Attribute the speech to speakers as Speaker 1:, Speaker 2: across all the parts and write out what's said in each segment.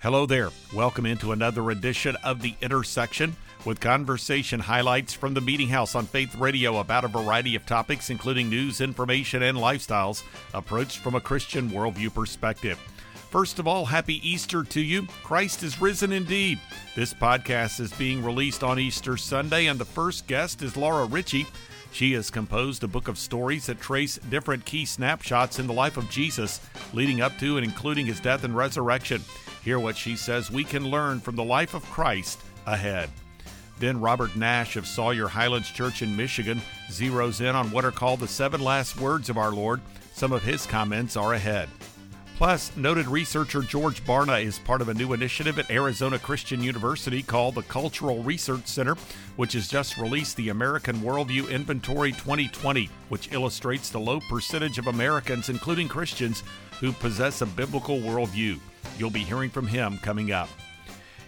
Speaker 1: Hello there. Welcome into another edition of The Intersection with conversation highlights from the Meeting House on Faith Radio about a variety of topics, including news, information, and lifestyles, approached from a Christian worldview perspective. First of all, happy Easter to you. Christ is risen indeed. This podcast is being released on Easter Sunday, and the first guest is Laura Richie. She has composed a book of stories that trace different key snapshots in the life of Jesus, leading up to and including his death and resurrection. Hear what she says we can learn from the life of Christ ahead. Then Robert Nash of Sawyer Highlands Church in Michigan zeroes in on what are called the seven last words of our Lord. Some of his comments are ahead. Plus, noted researcher George Barna is part of a new initiative at Arizona Christian University called the Cultural Research Center, which has just released the American Worldview Inventory 2020, which illustrates the low percentage of Americans, including Christians, who possess a biblical worldview. You'll be hearing from him coming up.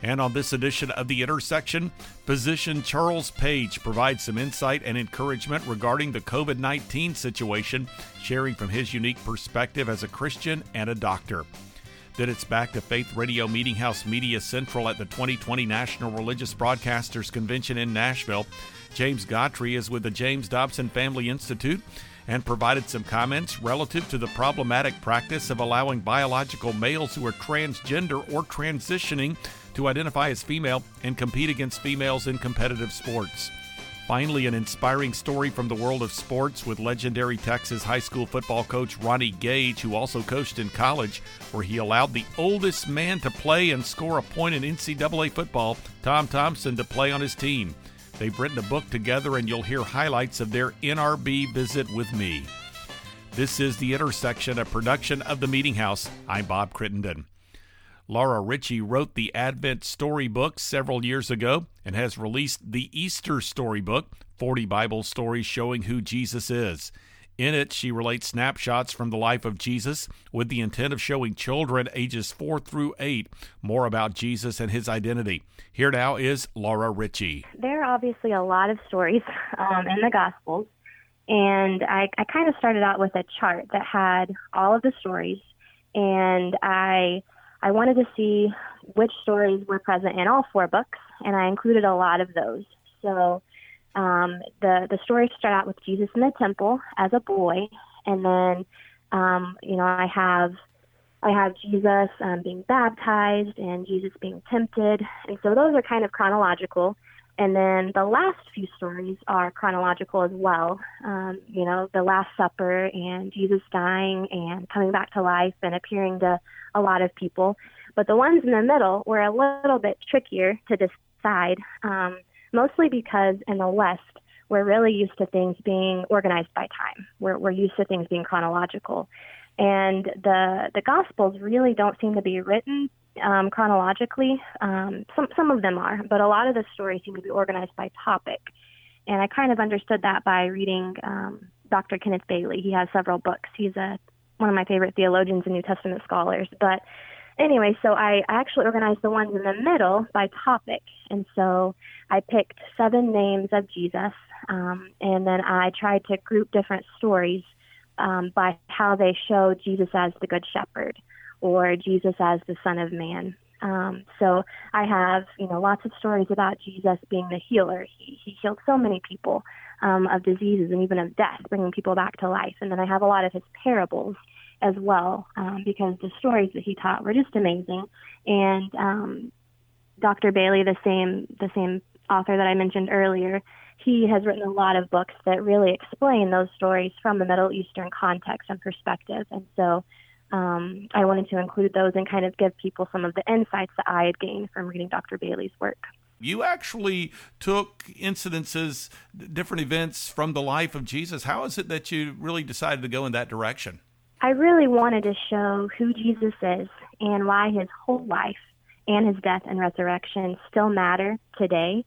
Speaker 1: And on this edition of The Intersection, physician Charles Page provides some insight and encouragement regarding the COVID 19 situation, sharing from his unique perspective as a Christian and a doctor. Then it's back to Faith Radio Meeting House Media Central at the 2020 National Religious Broadcasters Convention in Nashville. James Gottry is with the James Dobson Family Institute and provided some comments relative to the problematic practice of allowing biological males who are transgender or transitioning to identify as female and compete against females in competitive sports. Finally, an inspiring story from the world of sports with legendary Texas high school football coach Ronnie Gage, who also coached in college, where he allowed the oldest man to play and score a point in NCAA football, Tom Thompson, to play on his team. They've written a book together, and you'll hear highlights of their NRB visit with me. This is The Intersection, a production of The Meeting House. I'm Bob Crittenden. Laura Richie wrote the Advent Storybook several years ago and has released the Easter Storybook 40 Bible stories showing who Jesus is. In it, she relates snapshots from the life of Jesus with the intent of showing children ages 4 through 8 more about Jesus and his identity. Here now is Laura Richie.
Speaker 2: There are obviously a lot of stories um, in the Gospels, and I, I kind of started out with a chart that had all of the stories, and I I wanted to see which stories were present in all four books, and I included a lot of those. So um, the the stories start out with Jesus in the temple as a boy, and then um, you know I have I have Jesus um, being baptized and Jesus being tempted, and so those are kind of chronological. And then the last few stories are chronological as well. Um, you know, the Last Supper and Jesus dying and coming back to life and appearing to a lot of people. But the ones in the middle were a little bit trickier to decide, um, mostly because in the West, we're really used to things being organized by time. We're, we're used to things being chronological. And the, the Gospels really don't seem to be written um, chronologically. Um, some, some of them are, but a lot of the stories seem to be organized by topic. And I kind of understood that by reading um, Dr. Kenneth Bailey. He has several books. He's a one of my favorite theologians and New Testament scholars. But anyway, so I actually organized the ones in the middle by topic. And so I picked seven names of Jesus, um, and then I tried to group different stories um, by how they show Jesus as the Good Shepherd or Jesus as the Son of Man. Um, so I have, you know, lots of stories about Jesus being the healer. He, he healed so many people um, of diseases and even of death, bringing people back to life. And then I have a lot of his parables as well, um, because the stories that he taught were just amazing. And um, Dr. Bailey, the same the same author that I mentioned earlier, he has written a lot of books that really explain those stories from the Middle Eastern context and perspective. And so um, I wanted to include those and kind of give people some of the insights that I had gained from reading Dr. Bailey's work.
Speaker 1: You actually took incidences, different events from the life of Jesus. How is it that you really decided to go in that direction?
Speaker 2: I really wanted to show who Jesus is and why his whole life and his death and resurrection still matter today.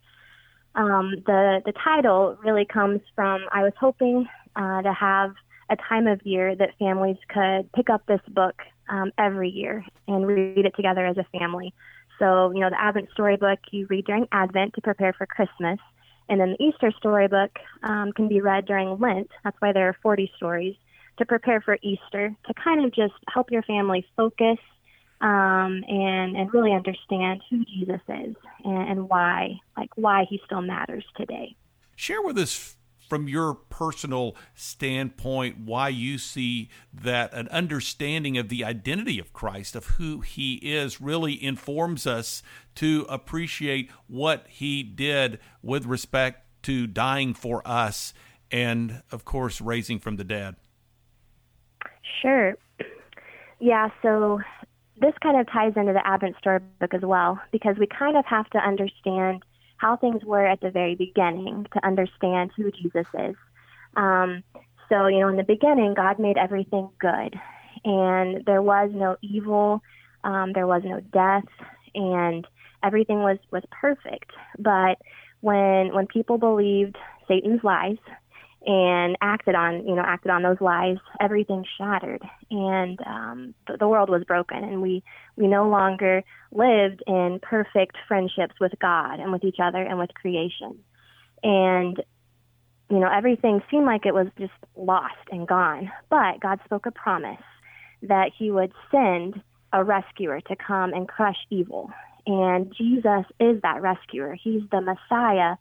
Speaker 2: Um, the the title really comes from I was hoping uh, to have a time of year that families could pick up this book um, every year and read it together as a family. So, you know, the Advent storybook you read during Advent to prepare for Christmas. And then the Easter storybook um, can be read during Lent. That's why there are 40 stories to prepare for Easter, to kind of just help your family focus um, and and really understand who Jesus is and, and why, like why he still matters today.
Speaker 1: Share with us from your personal standpoint why you see that an understanding of the identity of Christ, of who he is, really informs us to appreciate what he did with respect to dying for us and, of course, raising from the dead.
Speaker 2: Sure. Yeah, so this kind of ties into the Advent storybook as well because we kind of have to understand how things were at the very beginning to understand who Jesus is. Um, so, you know, in the beginning, God made everything good, and there was no evil, um, there was no death, and everything was was perfect. But when when people believed Satan's lies and acted on you know acted on those lies everything shattered and um, the, the world was broken and we we no longer lived in perfect friendships with god and with each other and with creation. And you know everything seemed like it was just lost and gone but god spoke a promise that he would send a rescuer to come and crush evil. And jesus is that rescuer. He's the messiah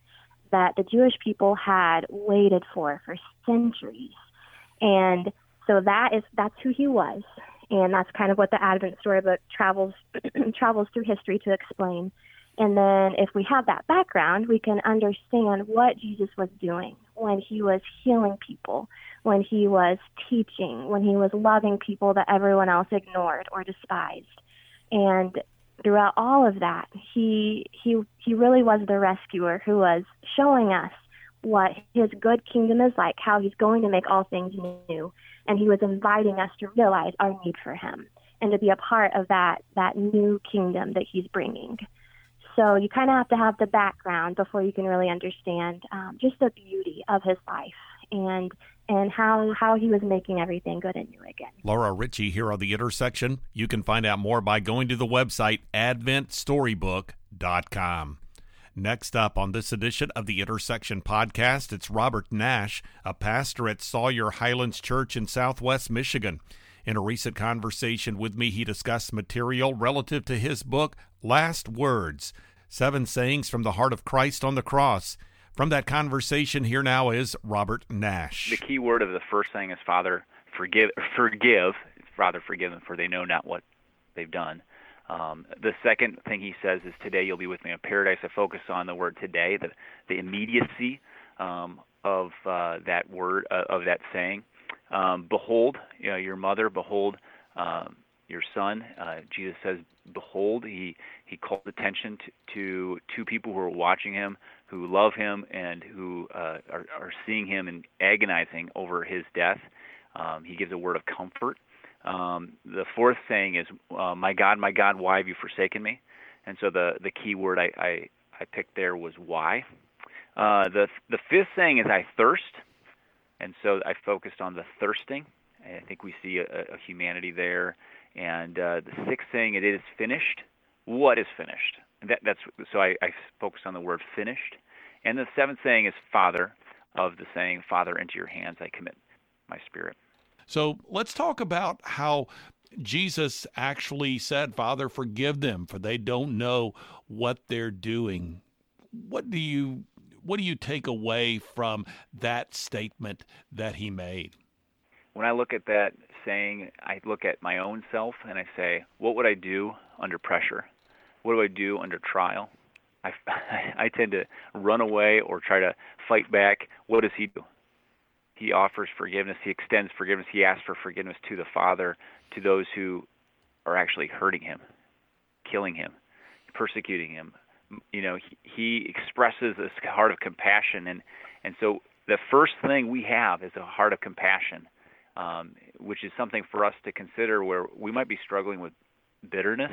Speaker 2: that the Jewish people had waited for for centuries. And so that is that's who he was. And that's kind of what the Advent storybook travels travels through history to explain. And then if we have that background, we can understand what Jesus was doing when he was healing people, when he was teaching, when he was loving people that everyone else ignored or despised. And throughout all of that, he he he really was the rescuer who was showing us what his good kingdom is like, how he's going to make all things new, and he was inviting us to realize our need for him and to be a part of that that new kingdom that he's bringing. So you kind of have to have the background before you can really understand um, just the beauty of his life and and how how he was making everything good and new again.
Speaker 1: Laura Richie here on the intersection. You can find out more by going to the website adventstorybook.com. Next up on this edition of the Intersection podcast, it's Robert Nash, a pastor at Sawyer Highlands Church in Southwest Michigan. In a recent conversation with me, he discussed material relative to his book, Last Words Seven Sayings from the Heart of Christ on the Cross. From that conversation, here now is Robert Nash.
Speaker 3: The key word of the first thing is Father, forgive, forgive, Father, forgive them, for they know not what they've done. Um, the second thing he says is, "Today you'll be with me in paradise." I focus on the word "today," the the immediacy um, of uh, that word uh, of that saying. Um, behold, you know, your mother. Behold, um, your son. Uh, Jesus says, "Behold." He he called attention to, to two people who were watching him, who love him, and who uh, are, are seeing him and agonizing over his death. Um, he gives a word of comfort. Um, the fourth saying is, uh, "My God, my God, why have you forsaken me?" And so the the key word I I, I picked there was why. Uh, the the fifth saying is, "I thirst," and so I focused on the thirsting. I think we see a, a humanity there and uh, the sixth saying, it is finished. What is finished? That, that's so I, I focused on the word finished. And the seventh saying is Father, of the saying, Father, into your hands I commit my spirit.
Speaker 1: So let's talk about how Jesus actually said, Father, forgive them, for they don't know what they're doing. What do you what do you take away from that statement that he made?
Speaker 3: When I look at that saying, I look at my own self and I say, what would I do under pressure? What do I do under trial? I, I tend to run away or try to fight back. What does he do? He offers forgiveness. He extends forgiveness. He asks for forgiveness to the Father, to those who are actually hurting him, killing him, persecuting him. You know, he, he expresses this heart of compassion, and and so the first thing we have is a heart of compassion um, which is something for us to consider where we might be struggling with bitterness,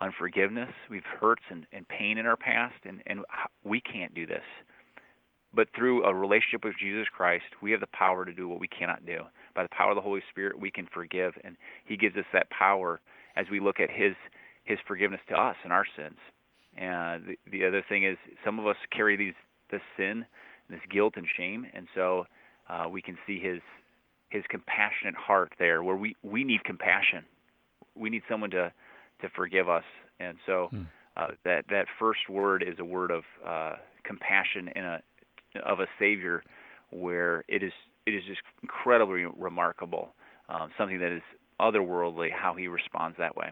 Speaker 3: unforgiveness. We've hurts and, and pain in our past, and, and we can't do this. But through a relationship with Jesus Christ, we have the power to do what we cannot do. By the power of the Holy Spirit, we can forgive, and He gives us that power as we look at His His forgiveness to us and our sins. And the, the other thing is, some of us carry these this sin, this guilt and shame, and so uh, we can see His his compassionate heart there where we we need compassion we need someone to to forgive us. And so hmm. uh, that that first word is a word of uh, compassion in a of a Savior, where it is it is just incredibly remarkable, um, something that is otherworldly how he responds that way.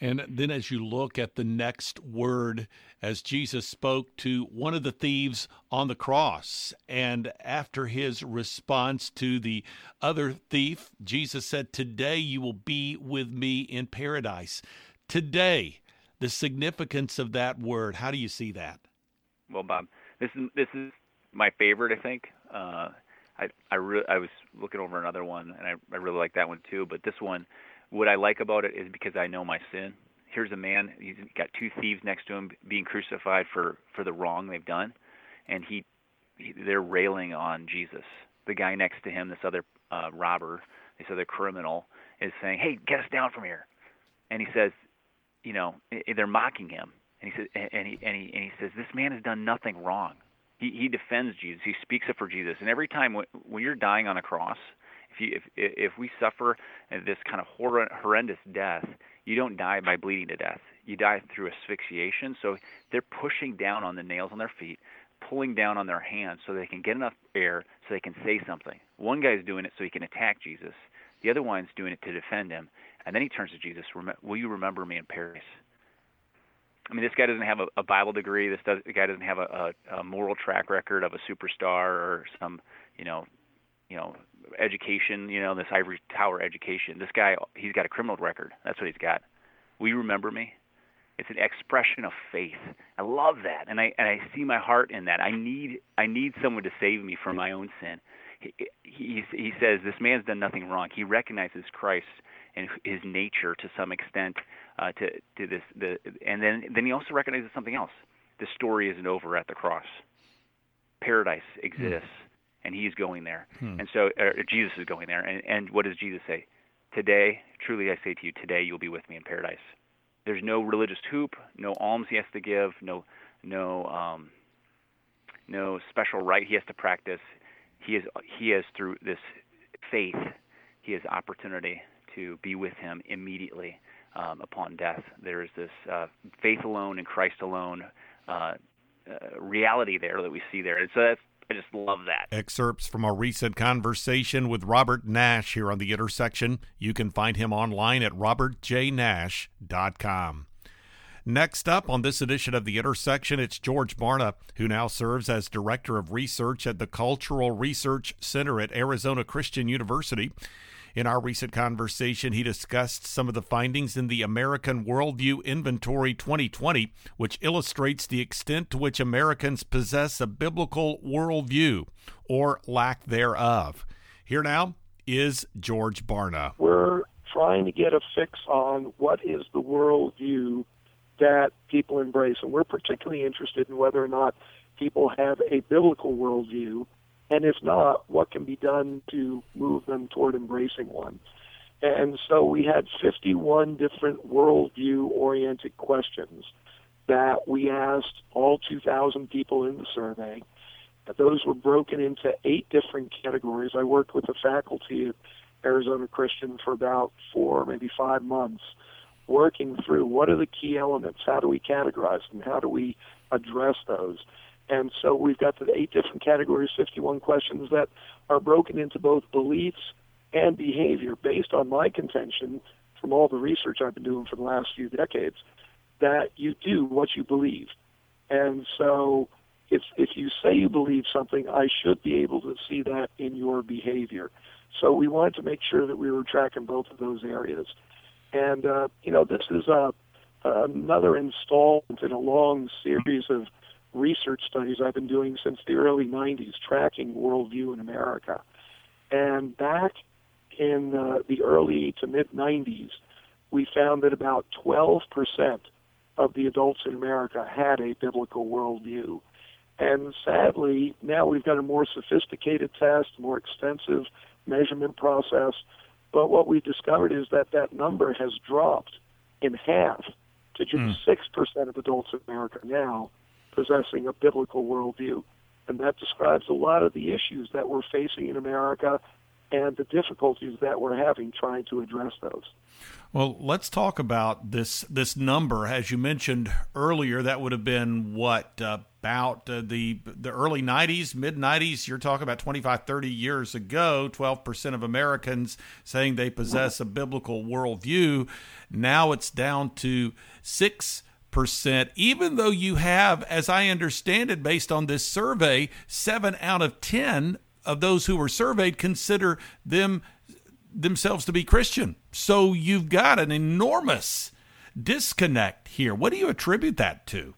Speaker 1: And then as you look at the next word, as Jesus spoke to one of the thieves on the cross, and after his response to the other thief, Jesus said, Today you will be with me in paradise. Today, the significance of that word, how do you see that?
Speaker 3: Well, Bob, this is this is my favorite, I think. Uh, I I, re- I was looking over another one, and I, I really like that one too. But this one, what I like about it is because I know my sin. Here's a man. He's got two thieves next to him being crucified for for the wrong they've done, and he, he they're railing on Jesus. The guy next to him, this other uh, robber, this other criminal, is saying, "Hey, get us down from here," and he says, you know, they're mocking him, and he says, and he and he and he says, "This man has done nothing wrong." he, he defends Jesus. He speaks up for Jesus. And every time when, when you're dying on a cross, if you if if we suffer this kind of horror, horrendous death, you don't die by bleeding to death. You die through asphyxiation. So they're pushing down on the nails on their feet, pulling down on their hands so they can get enough air so they can say something. One guy's doing it so he can attack Jesus. The other one's doing it to defend him. And then he turns to Jesus, "Will you remember me in paradise?" I mean, this guy doesn't have a, a Bible degree. This does, guy doesn't have a, a, a moral track record of a superstar or some, you know, you know, education. You know, this ivory tower education. This guy, he's got a criminal record. That's what he's got. Will you remember me? It's an expression of faith. I love that, and I and I see my heart in that. I need I need someone to save me from my own sin. He he, he says this man's done nothing wrong. He recognizes Christ and his nature to some extent uh, to to this the and then then he also recognizes something else. The story isn't over at the cross. Paradise exists, hmm. And he's going there, hmm. and so Jesus is going there. And and what does Jesus say? Today, truly I say to you, today you'll be with me in paradise. There's no religious hoop, no alms he has to give, no no um, no special rite he has to practice. He is he has through this faith, he has opportunity to be with him immediately um, upon death. There is this uh, faith alone and Christ alone uh, uh, reality there that we see there. And so that's I just love that.
Speaker 1: Excerpts from a recent conversation with Robert Nash here on The Intersection. You can find him online at robertjnash.com. Next up on this edition of The Intersection, it's George Barna, who now serves as Director of Research at the Cultural Research Center at Arizona Christian University. In our recent conversation, he discussed some of the findings in the American Worldview Inventory 2020, which illustrates the extent to which Americans possess a biblical worldview or lack thereof. Here now is George Barna.
Speaker 4: We're trying to get a fix on what is the worldview that people embrace, and we're particularly interested in whether or not people have a biblical worldview and if not, what can be done to move them toward embracing one? And so we had 51 different worldview oriented questions that we asked all 2,000 people in the survey. Those were broken into eight different categories. I worked with the faculty at Arizona Christian for about four, maybe five months, working through what are the key elements, how do we categorize them, how do we address those. And so we've got the eight different categories, 51 questions that are broken into both beliefs and behavior based on my contention from all the research I've been doing for the last few decades that you do what you believe. And so if if you say you believe something, I should be able to see that in your behavior. So we wanted to make sure that we were tracking both of those areas. And uh, you know, this is a another installment in a long series of research studies I've been doing since the early 90s, tracking worldview in America. And back in uh, the early to mid 90s, we found that about 12% of the adults in America had a biblical worldview. And sadly, now we've got a more sophisticated test, more extensive measurement process. But what we've discovered is that that number has dropped in half to just mm. 6% of adults in America now possessing a biblical worldview. And that describes a lot of the issues that we're facing in America and the difficulties that we're having trying to address those.
Speaker 1: Well, let's talk about this this number. As you mentioned earlier, that would have been what uh, about uh, the the early 90s, mid 90s. You're talking about 25, 30 years ago. 12 percent of Americans saying they possess a biblical worldview. Now it's down to six percent. Even though you have, as I understand it, based on this survey, seven out of ten of those who were surveyed consider them themselves to be Christian. So you've got an enormous disconnect here. What do you attribute that to?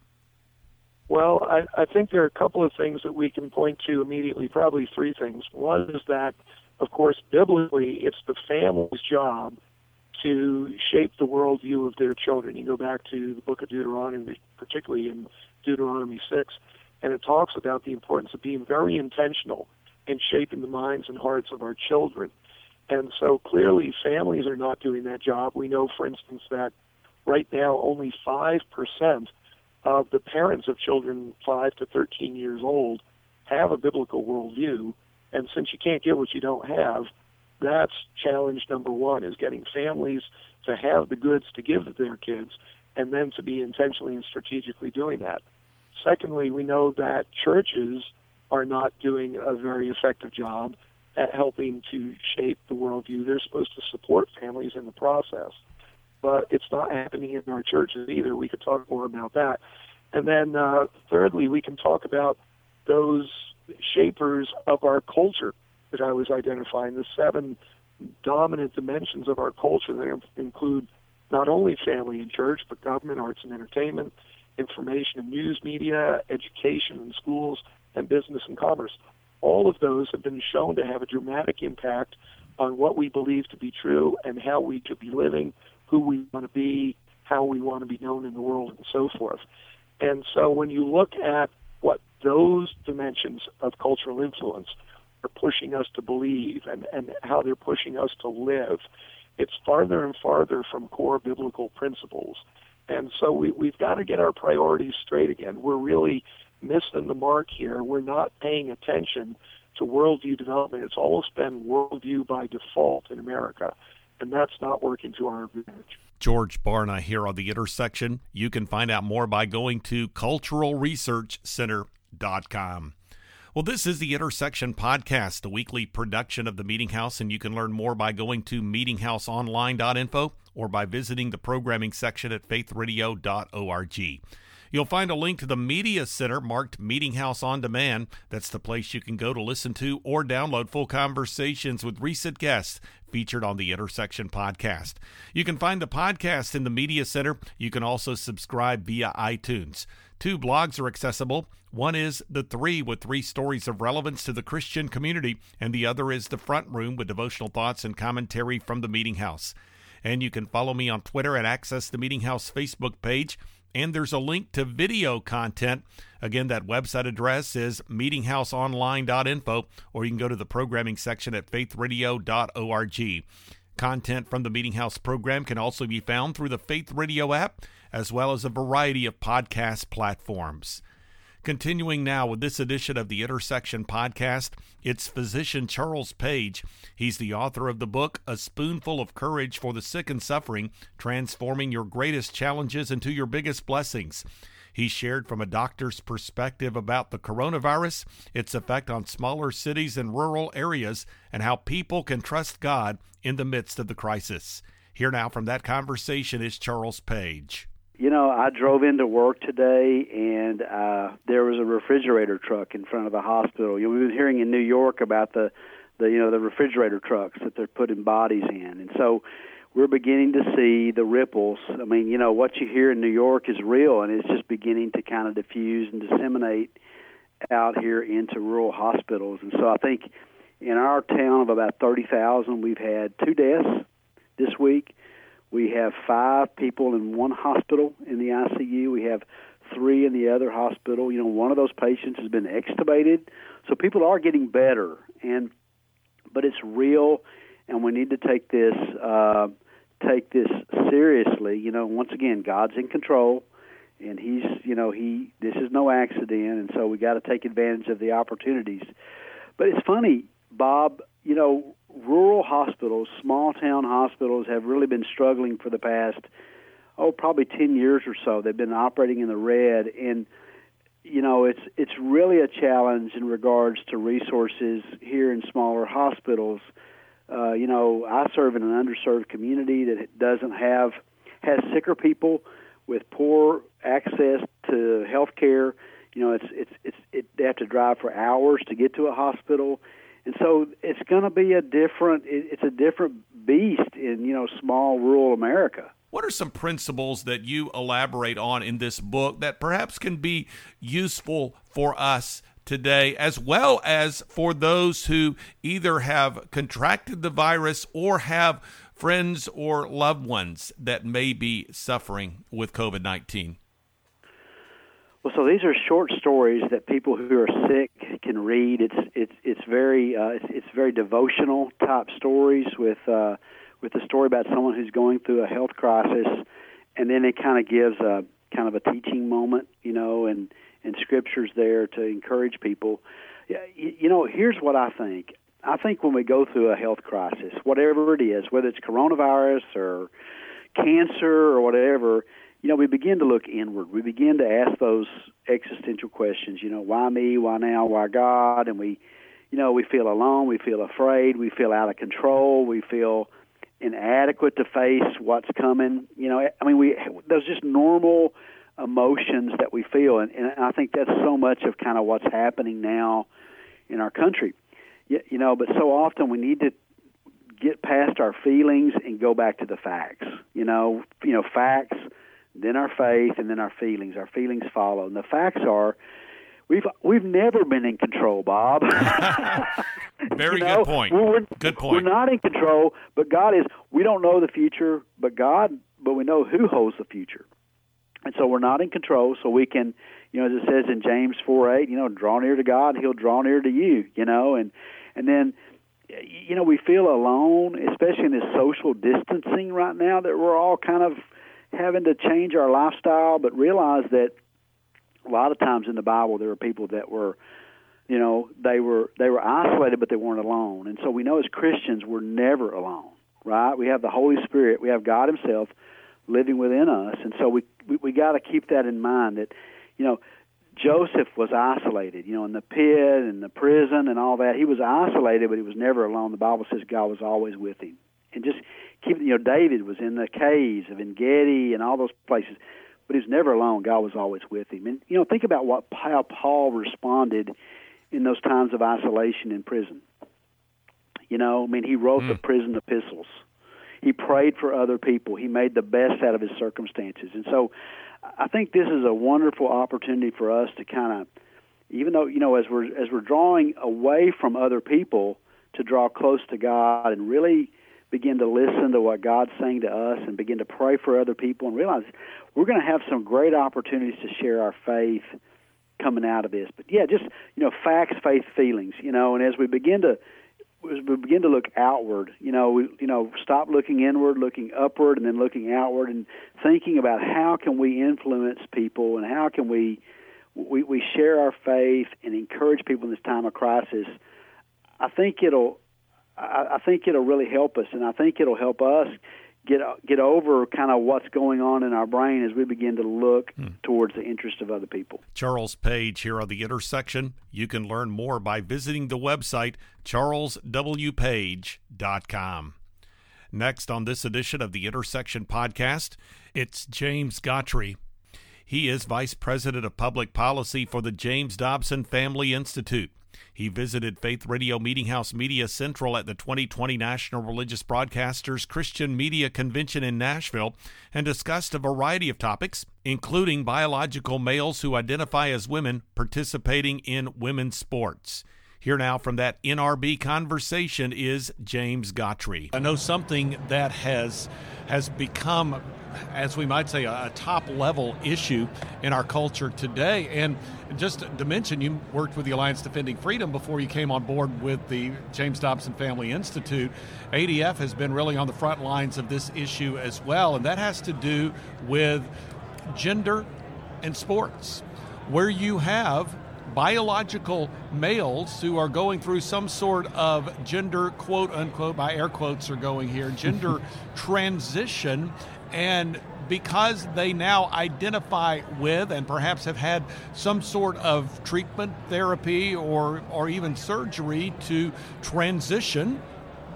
Speaker 4: Well, I, I think there are a couple of things that we can point to immediately, probably three things. One is that, of course, biblically, it's the family's job to shape the worldview of their children. You go back to the book of Deuteronomy, particularly in Deuteronomy 6, and it talks about the importance of being very intentional in shaping the minds and hearts of our children. And so clearly, families are not doing that job. We know, for instance, that right now only 5% of the parents of children 5 to 13 years old have a biblical worldview. And since you can't get what you don't have, that's challenge number one is getting families to have the goods to give to their kids and then to be intentionally and strategically doing that. Secondly, we know that churches are not doing a very effective job at helping to shape the worldview. They're supposed to support families in the process, but it's not happening in our churches either. We could talk more about that. And then, uh, thirdly, we can talk about those shapers of our culture that I was identifying, the seven dominant dimensions of our culture that include not only family and church, but government, arts and entertainment, information and news media, education and schools, and business and commerce all of those have been shown to have a dramatic impact on what we believe to be true and how we should be living, who we want to be, how we want to be known in the world, and so forth. And so when you look at what those dimensions of cultural influence are pushing us to believe and, and how they're pushing us to live, it's farther and farther from core biblical principles. And so we, we've got to get our priorities straight again. We're really missing the mark here. We're not paying attention to worldview development. It's almost been worldview by default in America, and that's not working to our advantage.
Speaker 1: George Barna here on the intersection. You can find out more by going to culturalresearchcenter.com. Well, this is the Intersection Podcast, a weekly production of the Meeting House, and you can learn more by going to meetinghouseonline.info or by visiting the programming section at faithradio.org. You'll find a link to the Media Center marked Meeting House on Demand. That's the place you can go to listen to or download full conversations with recent guests featured on the Intersection podcast. You can find the podcast in the Media Center. You can also subscribe via iTunes. Two blogs are accessible. One is The Three with three stories of relevance to the Christian community, and the other is The Front Room with devotional thoughts and commentary from the Meeting House. And you can follow me on Twitter and access the Meeting House Facebook page and there's a link to video content. Again, that website address is meetinghouseonline.info, or you can go to the programming section at faithradio.org. Content from the Meeting House program can also be found through the Faith Radio app, as well as a variety of podcast platforms. Continuing now with this edition of the Intersection Podcast, it's physician Charles Page. He's the author of the book A Spoonful of Courage for the Sick and Suffering Transforming Your Greatest Challenges into Your Biggest Blessings. He shared from a doctor's perspective about the coronavirus, its effect on smaller cities and rural areas, and how people can trust God in the midst of the crisis. Here now from that conversation is Charles Page.
Speaker 5: You know, I drove into work today, and uh, there was a refrigerator truck in front of the hospital. You know, we've been hearing in New York about the, the you know, the refrigerator trucks that they're putting bodies in, and so we're beginning to see the ripples. I mean, you know, what you hear in New York is real, and it's just beginning to kind of diffuse and disseminate out here into rural hospitals. And so I think in our town of about 30,000, we've had two deaths this week we have five people in one hospital in the ICU. We have three in the other hospital. You know, one of those patients has been extubated. So people are getting better, and but it's real, and we need to take this uh, take this seriously. You know, once again, God's in control, and He's you know He this is no accident, and so we got to take advantage of the opportunities. But it's funny, Bob. You know, rural hospitals, small town hospitals, have really been struggling for the past, oh, probably 10 years or so. They've been operating in the red. And, you know, it's, it's really a challenge in regards to resources here in smaller hospitals. Uh, you know, I serve in an underserved community that doesn't have, has sicker people with poor access to health care. You know, it's, it's, it's, it, they have to drive for hours to get to a hospital and so it's going to be a different it's a different beast in you know small rural america
Speaker 1: what are some principles that you elaborate on in this book that perhaps can be useful for us today, as well as for those who either have contracted the virus or have friends or loved ones that may be suffering with COVID 19?
Speaker 5: Well, so these are short stories that people who are sick can read. It's it's it's very uh, it's, it's very devotional type stories with uh, with a story about someone who's going through a health crisis, and then it kind of gives a kind of a teaching moment, you know, and and scriptures there to encourage people. You, you know, here's what I think. I think when we go through a health crisis, whatever it is, whether it's coronavirus or cancer or whatever, you know, we begin to look inward. We begin to ask those existential questions. You know, why me? Why now? Why God? And we, you know, we feel alone. We feel afraid. We feel out of control. We feel inadequate to face what's coming. You know, I mean, we those just normal emotions that we feel, and, and I think that's so much of kind of what's happening now in our country. You, you know, but so often we need to get past our feelings and go back to the facts. You know, you know, facts then our faith, and then our feelings. Our feelings follow, and the facts are. We've we've never been in control, Bob.
Speaker 1: Very you know, good point. We're, good point.
Speaker 5: We're not in control, but God is. We don't know the future, but God, but we know who holds the future, and so we're not in control. So we can, you know, as it says in James four eight, you know, draw near to God, He'll draw near to you. You know, and and then you know we feel alone, especially in this social distancing right now that we're all kind of having to change our lifestyle, but realize that a lot of times in the Bible there are people that were, you know, they were they were isolated, but they weren't alone. And so we know as Christians we're never alone, right? We have the Holy Spirit, we have God Himself living within us, and so we we, we got to keep that in mind that, you know. Joseph was isolated, you know, in the pit and the prison and all that. He was isolated, but he was never alone. The Bible says God was always with him. And just keep you know David was in the caves of Engedi and all those places, but he was never alone. God was always with him. And you know, think about what how Paul responded in those times of isolation in prison. You know, I mean, he wrote mm. the prison epistles. He prayed for other people. He made the best out of his circumstances. And so, I think this is a wonderful opportunity for us to kind of, even though you know, as we're as we're drawing away from other people, to draw close to God and really begin to listen to what God's saying to us and begin to pray for other people and realize we're going to have some great opportunities to share our faith coming out of this. But yeah, just you know, facts, faith, feelings. You know, and as we begin to as we begin to look outward, you know, we you know stop looking inward, looking upward, and then looking outward, and thinking about how can we influence people and how can we we, we share our faith and encourage people in this time of crisis. I think it'll I, I think it'll really help us, and I think it'll help us get get over kind of what's going on in our brain as we begin to look hmm. towards the interest of other people.
Speaker 1: Charles Page here on the intersection. You can learn more by visiting the website charleswpage.com. Next on this edition of the Intersection podcast, it's James Gottry. He is Vice President of Public Policy for the James Dobson Family Institute. He visited Faith Radio Meeting House Media Central at the 2020 National Religious Broadcasters Christian Media Convention in Nashville and discussed a variety of topics, including biological males who identify as women participating in women's sports. Here now from that NRB conversation is James Gottry. I know something that has has become as we might say, a, top level issue in our culture today. And just to mention, you worked with the Alliance Defending Freedom before you came on board with the James Dobson Family Institute. ADF has been really on the front lines of this issue as well, and that has to do with gender and sports, where you have biological males who are going through some sort of gender, quote unquote, by air quotes are going here, gender transition. And because they now identify with and perhaps have had some sort of treatment, therapy, or, or even surgery to transition,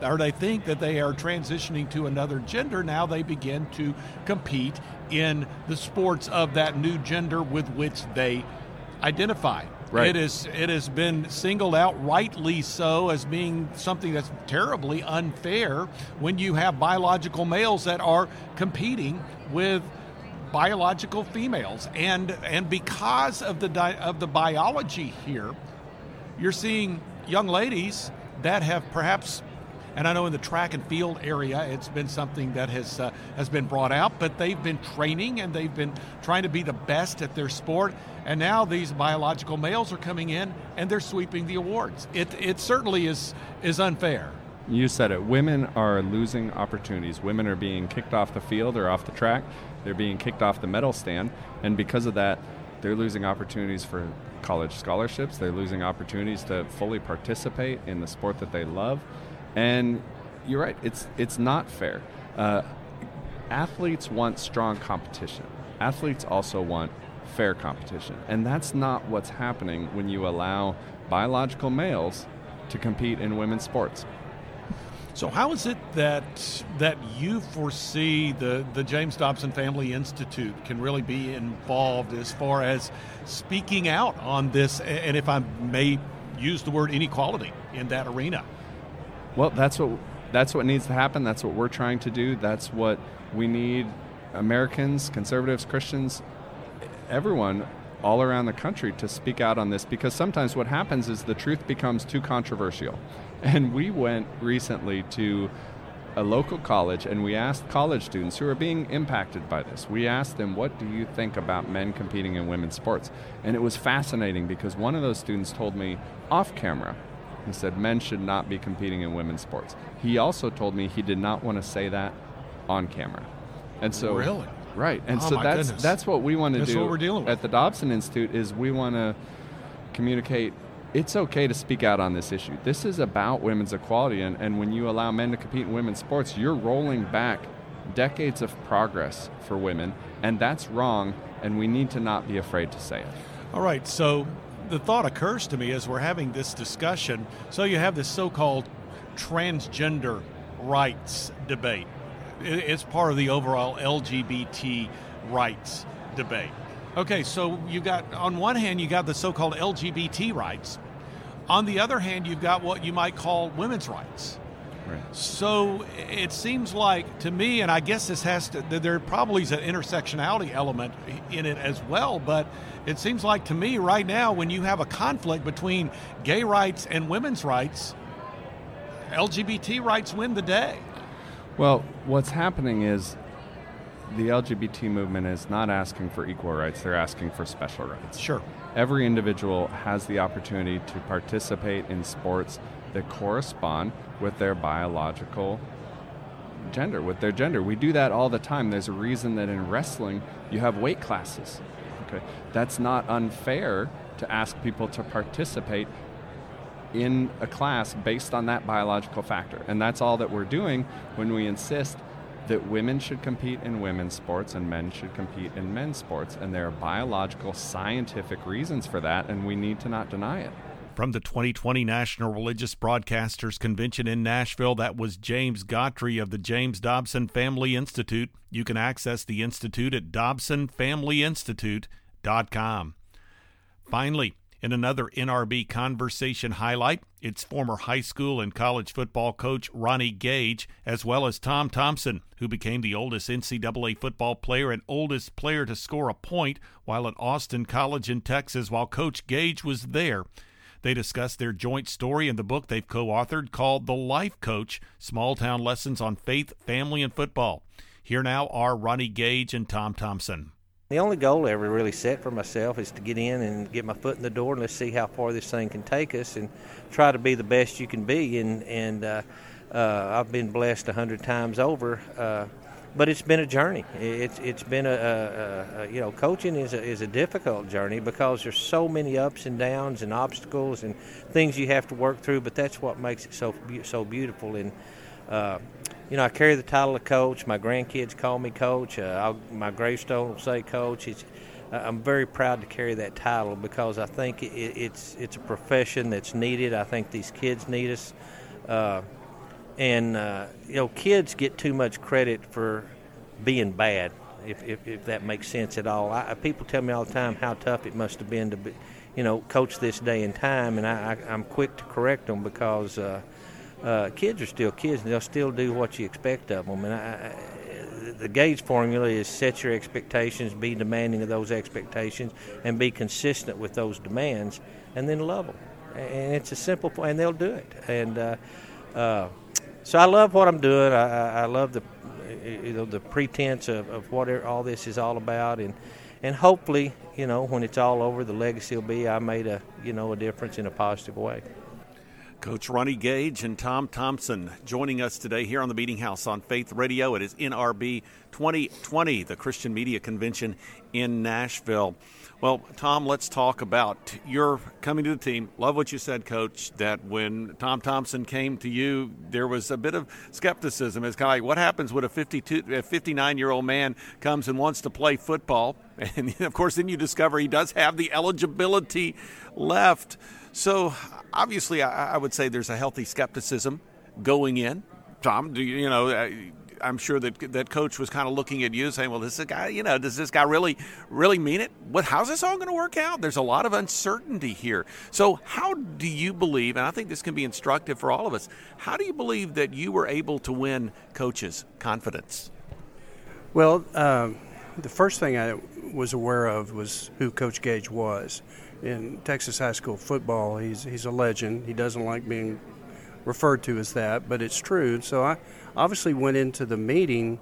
Speaker 1: or they think that they are transitioning to another gender, now they begin to compete in the sports of that new gender with which they identify.
Speaker 6: Right.
Speaker 1: It is it has been singled out rightly so as being something that's terribly unfair when you have biological males that are competing with biological females and and because of the di- of the biology here you're seeing young ladies that have perhaps and I know in the track and field area, it's been something that has uh, has been brought out. But they've been training and they've been trying to be the best at their sport. And now these biological males are coming in and they're sweeping the awards. It it certainly is is unfair.
Speaker 6: You said it. Women are losing opportunities. Women are being kicked off the field or off the track. They're being kicked off the medal stand, and because of that, they're losing opportunities for college scholarships. They're losing opportunities to fully participate in the sport that they love. And you're right, it's, it's not fair. Uh, athletes want strong competition, athletes also want fair competition. And that's not what's happening when you allow biological males to compete in women's sports.
Speaker 1: So how is it that that you foresee the, the James Dobson Family Institute can really be involved as far as speaking out on this and if I may use the word inequality in that arena?
Speaker 6: Well, that's what that's what needs to happen. That's what we're trying to do. That's what we need Americans, conservatives, Christians, everyone all around the country to speak out on this because sometimes what happens is the truth becomes too controversial. And we went recently to a local college and we asked college students who are being impacted by this. We asked them, What do you think about men competing in women's sports? And it was fascinating because one of those students told me off camera, he said men should not be competing in women's sports. He also told me he did not want to say that on camera. And so
Speaker 1: Really?
Speaker 6: Right. And
Speaker 1: Oh,
Speaker 6: so that's
Speaker 1: goodness.
Speaker 6: that's what we want to
Speaker 1: That's
Speaker 6: do
Speaker 1: what we're dealing with.
Speaker 6: at the Dobson Institute is we want to communicate it's okay to speak out on this issue. This is about women's equality and, and when you allow men to compete in women's sports, you're rolling back decades of progress for women and that's wrong and we need to not be afraid to say it.
Speaker 1: All right, so the thought occurs to me as we're having this discussion. So you have this so-called transgender rights debate. It's part of the overall LGBT rights debate. Okay, so you got on one hand you got the so-called LGBT rights. On the other hand, you've got what you might call women's rights.
Speaker 6: Right.
Speaker 1: So it seems like to me, and I guess this has to, there probably is an intersectionality element in it as well, but it seems like to me right now, when you have a conflict between gay rights and women's rights, LGBT rights win the day.
Speaker 6: Well, what's happening is the LGBT movement is not asking for equal rights, they're asking for special rights.
Speaker 1: Sure.
Speaker 6: Every individual has the opportunity to participate in sports that correspond with their biological gender, with their gender. We do that all the time. There's a reason that in wrestling you have weight classes. Okay? That's not unfair to ask people to participate in a class based on that biological factor. And that's all that we're doing when we insist that women should compete in women's sports and men should compete in men's sports. And there are biological, scientific reasons for that, and we need to not deny it.
Speaker 1: From the 2020 National Religious Broadcasters Convention in Nashville, that was James Gottry of the James Dobson Family Institute. You can access the Institute at dobsonfamilyinstitute.com. Finally, in another NRB conversation highlight, it's former high school and college football coach Ronnie Gage, as well as Tom Thompson, who became the oldest NCAA football player and oldest player to score a point while at Austin College in Texas while Coach Gage was there. They discuss their joint story in the book they've co authored called The Life Coach Small Town Lessons on Faith, Family, and Football. Here now are Ronnie Gage and Tom Thompson.
Speaker 7: The only goal I ever really set for myself is to get in and get my foot in the door and let's see how far this thing can take us and try to be the best you can be. And and uh, uh, I've been blessed a hundred times over uh, but it's been a journey. It's it's been a, a, a, you know coaching is a, is a difficult journey because there's so many ups and downs and obstacles and things you have to work through. But that's what makes it so so beautiful. And uh, you know I carry the title of coach. My grandkids call me coach. Uh, my gravestone will say coach. It's, I'm very proud to carry that title because I think it, it's it's a profession that's needed. I think these kids need us. Uh, and uh, you know kids get too much credit for being bad if, if, if that makes sense at all I, people tell me all the time how tough it must have been to be you know coach this day and time and I, I, am quick to correct them because uh, uh, kids are still kids and they'll still do what you expect of them and I, the Gage formula is set your expectations, be demanding of those expectations, and be consistent with those demands, and then love them. And it's a simple, and they'll do it. And uh, uh, so I love what I'm doing. I, I love the you know the pretense of, of what all this is all about, and and hopefully you know when it's all over, the legacy will be I made a you know a difference in a positive way.
Speaker 1: Coach Ronnie Gage and Tom Thompson joining us today here on the Meeting House on Faith Radio. It is NRB 2020, the Christian Media Convention in Nashville. Well, Tom, let's talk about your coming to the team. Love what you said, Coach, that when Tom Thompson came to you, there was a bit of skepticism. It's kind of like, what happens when a 52, a 59 year old man comes and wants to play football? And of course, then you discover he does have the eligibility left. So obviously, I, I would say there's a healthy skepticism going in. Tom, do you, you know, uh, I'm sure that that coach was kind of looking at you, saying, "Well, this guy, you know, does this guy really, really mean it? What? How's this all going to work out? There's a lot of uncertainty here. So, how do you believe? And I think this can be instructive for all of us. How do you believe that you were able to win coaches' confidence?
Speaker 8: Well, um, the first thing I was aware of was who Coach Gage was. In Texas high school football, he's he's a legend. He doesn't like being referred to as that, but it's true. So I obviously went into the meeting,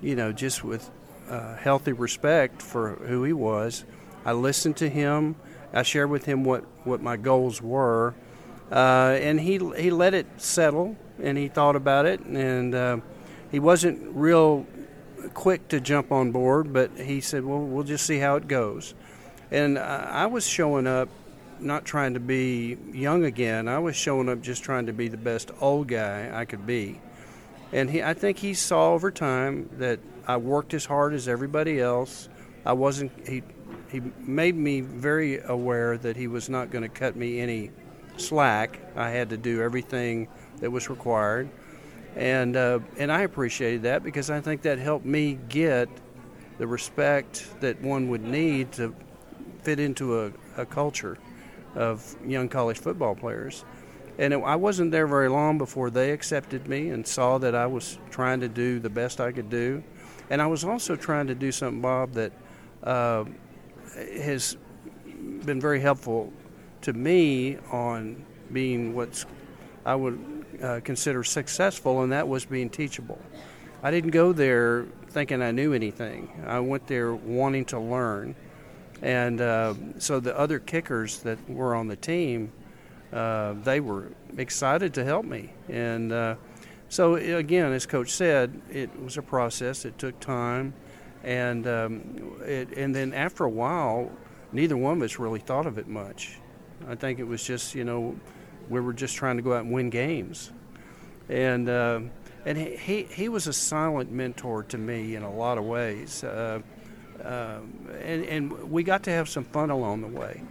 Speaker 8: you know, just with uh, healthy respect for who he was. I listened to him. I shared with him what, what my goals were, uh, and he he let it settle and he thought about it, and uh, he wasn't real quick to jump on board, but he said, "Well, we'll just see how it goes." And I was showing up not trying to be young again. I was showing up just trying to be the best old guy I could be. And he, I think he saw over time that I worked as hard as everybody else. I wasn't. He he made me very aware that he was not going to cut me any slack. I had to do everything that was required, and uh, and I appreciated that because I think that helped me get the respect that one would need to fit into a, a culture of young college football players. And it, I wasn't there very long before they accepted me and saw that I was trying to do the best I could do. And I was also trying to do something, Bob, that uh, has been very helpful to me on being what I would uh, consider successful, and that was being teachable. I didn't go there thinking I knew anything. I went there wanting to learn and uh, so the other kickers that were on the team, uh, they were excited to help me. And uh, so, again, as Coach said, it was a process, it took time. And, um, it, and then after a while, neither one of us really thought of it much. I think it was just, you know, we were just trying to go out and win games. And, uh, and he, he, he was a silent mentor to me in a lot of ways. Um, and, and we got to have some fun along the way.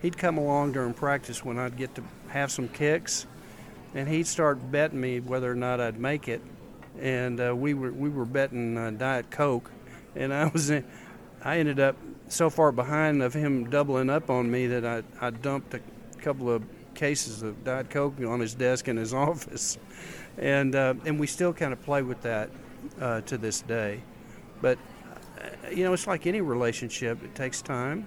Speaker 8: He'd come along during practice when I'd get to have some kicks, and he'd start betting me whether or not I'd make it. And uh, we were we were betting uh, Diet Coke, and I was I ended up so far behind of him doubling up on me that I, I dumped a couple of cases of Diet Coke on his desk in his office, and uh, and we still kind of play with that uh, to this day. But you know, it's like any relationship. It takes time,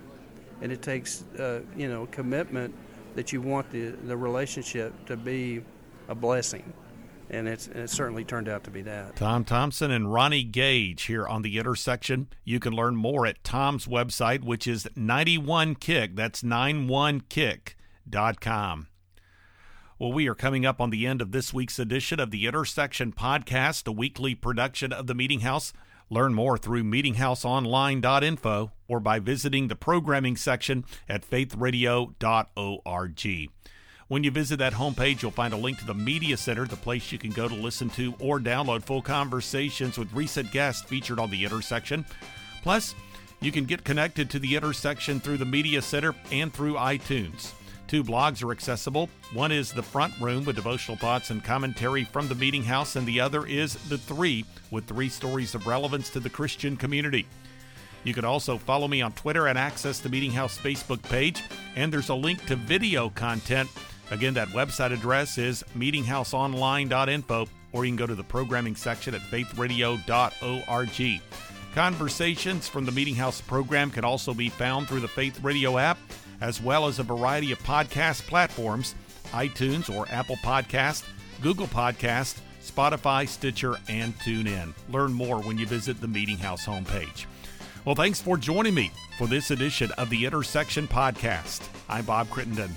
Speaker 8: and it takes uh, you know commitment that you want the the relationship to be a blessing. And it's and it certainly turned out to be that.
Speaker 1: Tom Thompson and Ronnie Gage here on the intersection. You can learn more at Tom's website, which is 91kick. That's 91kick.com. Well, we are coming up on the end of this week's edition of the Intersection Podcast, a weekly production of the Meeting House. Learn more through meetinghouseonline.info or by visiting the programming section at faithradio.org. When you visit that homepage, you'll find a link to the Media Center, the place you can go to listen to or download full conversations with recent guests featured on the intersection. Plus, you can get connected to the intersection through the Media Center and through iTunes. Two blogs are accessible. One is The Front Room with devotional thoughts and commentary from the Meeting House, and the other is The Three with three stories of relevance to the Christian community. You can also follow me on Twitter and access the Meeting House Facebook page, and there's a link to video content Again, that website address is meetinghouseonline.info, or you can go to the programming section at faithradio.org. Conversations from the Meeting House program can also be found through the Faith Radio app, as well as a variety of podcast platforms iTunes or Apple Podcast, Google Podcast, Spotify, Stitcher, and TuneIn. Learn more when you visit the Meeting House homepage. Well, thanks for joining me for this edition of the Intersection Podcast. I'm Bob Crittenden.